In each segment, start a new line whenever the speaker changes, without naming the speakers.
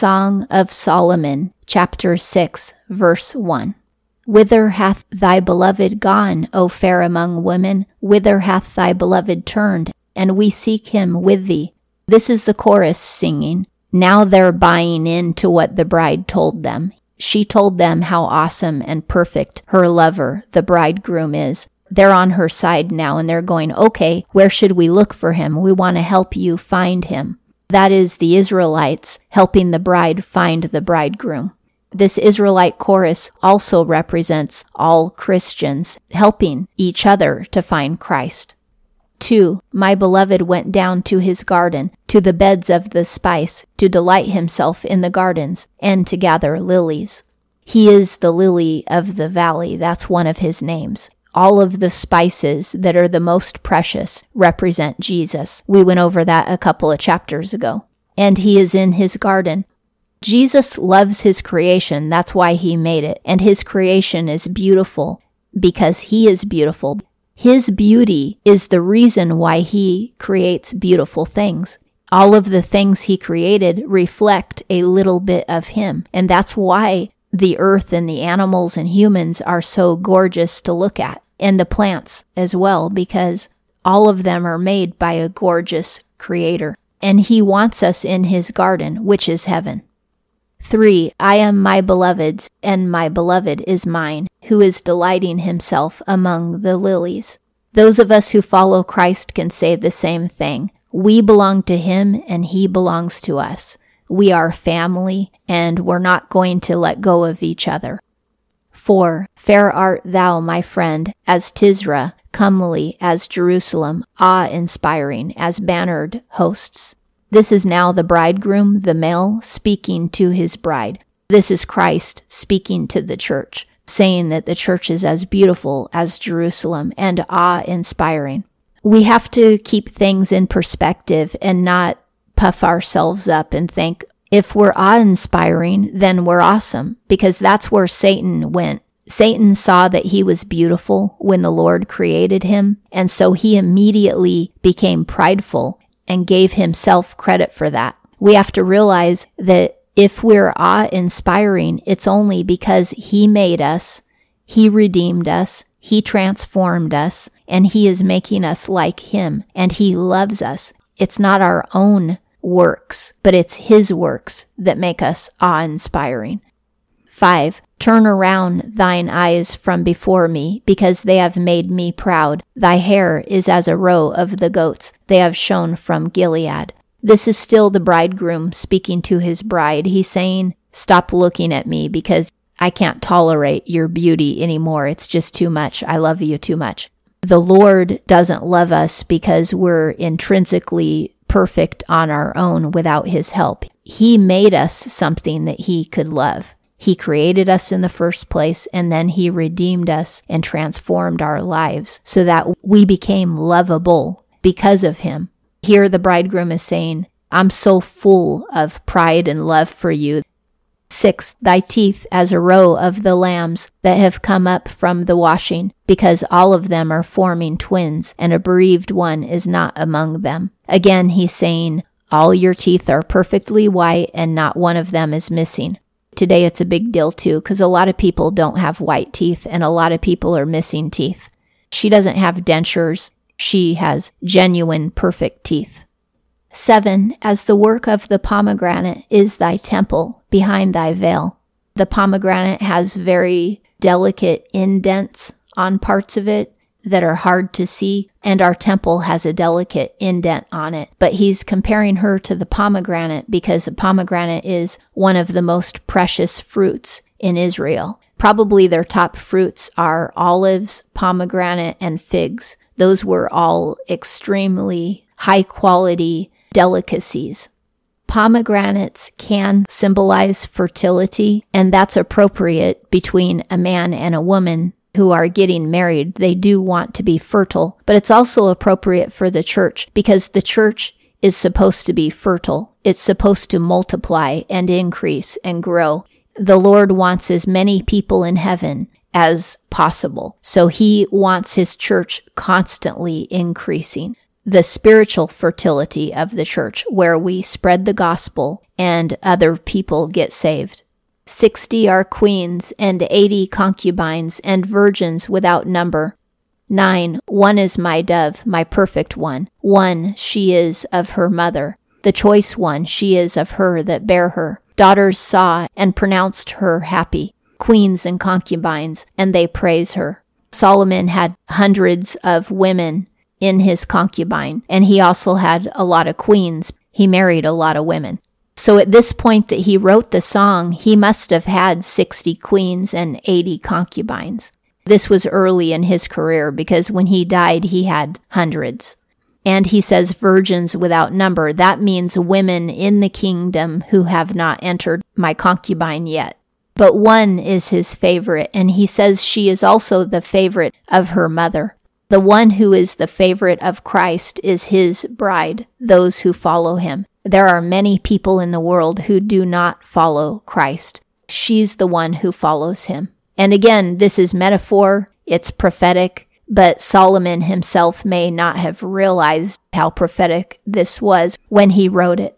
Song of Solomon, chapter 6, verse 1. Whither hath thy beloved gone, O fair among women? Whither hath thy beloved turned? And we seek him with thee. This is the chorus singing. Now they're buying into what the bride told them. She told them how awesome and perfect her lover, the bridegroom, is. They're on her side now and they're going, okay, where should we look for him? We want to help you find him. That is the Israelites helping the bride find the bridegroom. This Israelite chorus also represents all Christians helping each other to find Christ. 2. My beloved went down to his garden, to the beds of the spice, to delight himself in the gardens, and to gather lilies. He is the lily of the valley. That's one of his names all of the spices that are the most precious represent Jesus. We went over that a couple of chapters ago. And he is in his garden. Jesus loves his creation. That's why he made it. And his creation is beautiful because he is beautiful. His beauty is the reason why he creates beautiful things. All of the things he created reflect a little bit of him. And that's why the earth and the animals and humans are so gorgeous to look at, and the plants as well, because all of them are made by a gorgeous creator. And he wants us in his garden, which is heaven. 3. I am my beloved's, and my beloved is mine, who is delighting himself among the lilies. Those of us who follow Christ can say the same thing. We belong to him, and he belongs to us. We are family, and we're not going to let go of each other. 4. Fair art thou, my friend, as Tirzah, comely as Jerusalem, awe inspiring as bannered hosts. This is now the bridegroom, the male, speaking to his bride. This is Christ speaking to the church, saying that the church is as beautiful as Jerusalem and awe inspiring. We have to keep things in perspective and not puff ourselves up and think if we're awe inspiring, then we're awesome because that's where Satan went. Satan saw that he was beautiful when the Lord created him, and so he immediately became prideful and gave himself credit for that. We have to realize that if we're awe inspiring, it's only because he made us, he redeemed us, he transformed us, and he is making us like him, and he loves us. It's not our own works, but it's His works that make us awe inspiring. 5. Turn around thine eyes from before me, because they have made me proud. Thy hair is as a row of the goats, they have shone from Gilead. This is still the bridegroom speaking to his bride. He's saying, Stop looking at me because I can't tolerate your beauty anymore. It's just too much. I love you too much. The Lord doesn't love us because we're intrinsically perfect on our own without his help. He made us something that he could love. He created us in the first place and then he redeemed us and transformed our lives so that we became lovable because of him. Here the bridegroom is saying, I'm so full of pride and love for you 6. Thy teeth as a row of the lambs that have come up from the washing, because all of them are forming twins, and a bereaved one is not among them. Again, he's saying, All your teeth are perfectly white, and not one of them is missing. Today it's a big deal too, because a lot of people don't have white teeth, and a lot of people are missing teeth. She doesn't have dentures, she has genuine, perfect teeth. 7. As the work of the pomegranate is thy temple behind thy veil. The pomegranate has very delicate indents on parts of it that are hard to see, and our temple has a delicate indent on it. But he's comparing her to the pomegranate because the pomegranate is one of the most precious fruits in Israel. Probably their top fruits are olives, pomegranate, and figs. Those were all extremely high quality delicacies. Pomegranates can symbolize fertility, and that's appropriate between a man and a woman who are getting married. They do want to be fertile, but it's also appropriate for the church because the church is supposed to be fertile. It's supposed to multiply and increase and grow. The Lord wants as many people in heaven as possible. So he wants his church constantly increasing. The spiritual fertility of the church, where we spread the gospel and other people get saved. Sixty are queens, and eighty concubines, and virgins without number. Nine, one is my dove, my perfect one. One, she is of her mother. The choice one, she is of her that bare her. Daughters saw and pronounced her happy. Queens and concubines, and they praise her. Solomon had hundreds of women in his concubine, and he also had a lot of queens. He married a lot of women. So at this point that he wrote the song, he must have had 60 queens and 80 concubines. This was early in his career because when he died, he had hundreds. And he says virgins without number. That means women in the kingdom who have not entered my concubine yet. But one is his favorite, and he says she is also the favorite of her mother. The one who is the favorite of Christ is his bride, those who follow him. There are many people in the world who do not follow Christ. She's the one who follows him. And again, this is metaphor, it's prophetic, but Solomon himself may not have realized how prophetic this was when he wrote it.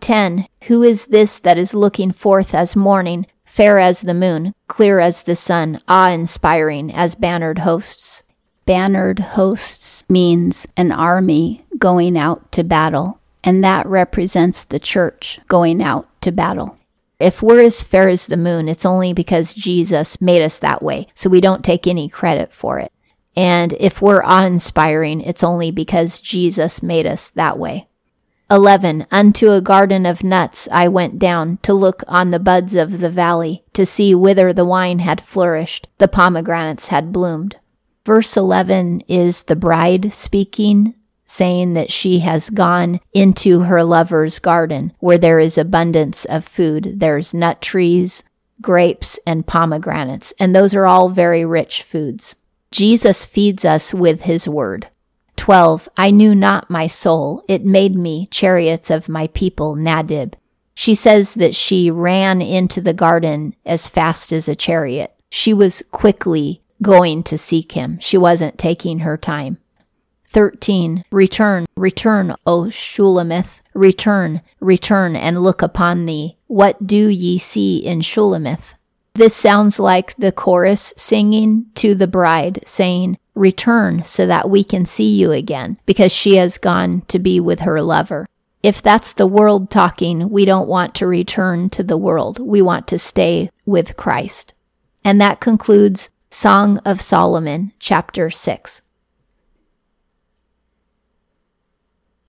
10. Who is this that is looking forth as morning, fair as the moon, clear as the sun, awe inspiring as bannered hosts? Bannered hosts means an army going out to battle and that represents the church going out to battle. If we're as fair as the moon, it's only because Jesus made us that way, so we don't take any credit for it. And if we're awe inspiring, it's only because Jesus made us that way. 11. Unto a garden of nuts I went down to look on the buds of the valley, to see whither the wine had flourished, the pomegranates had bloomed. Verse 11 is the bride speaking saying that she has gone into her lover's garden where there is abundance of food. There's nut trees, grapes, and pomegranates, and those are all very rich foods. Jesus feeds us with his word. 12. I knew not my soul. It made me chariots of my people, Nadib. She says that she ran into the garden as fast as a chariot. She was quickly going to seek him. She wasn't taking her time. 13. Return, return, O Shulamith, return, return, and look upon thee. What do ye see in Shulamith? This sounds like the chorus singing to the bride, saying, Return so that we can see you again, because she has gone to be with her lover. If that's the world talking, we don't want to return to the world. We want to stay with Christ. And that concludes Song of Solomon, chapter 6.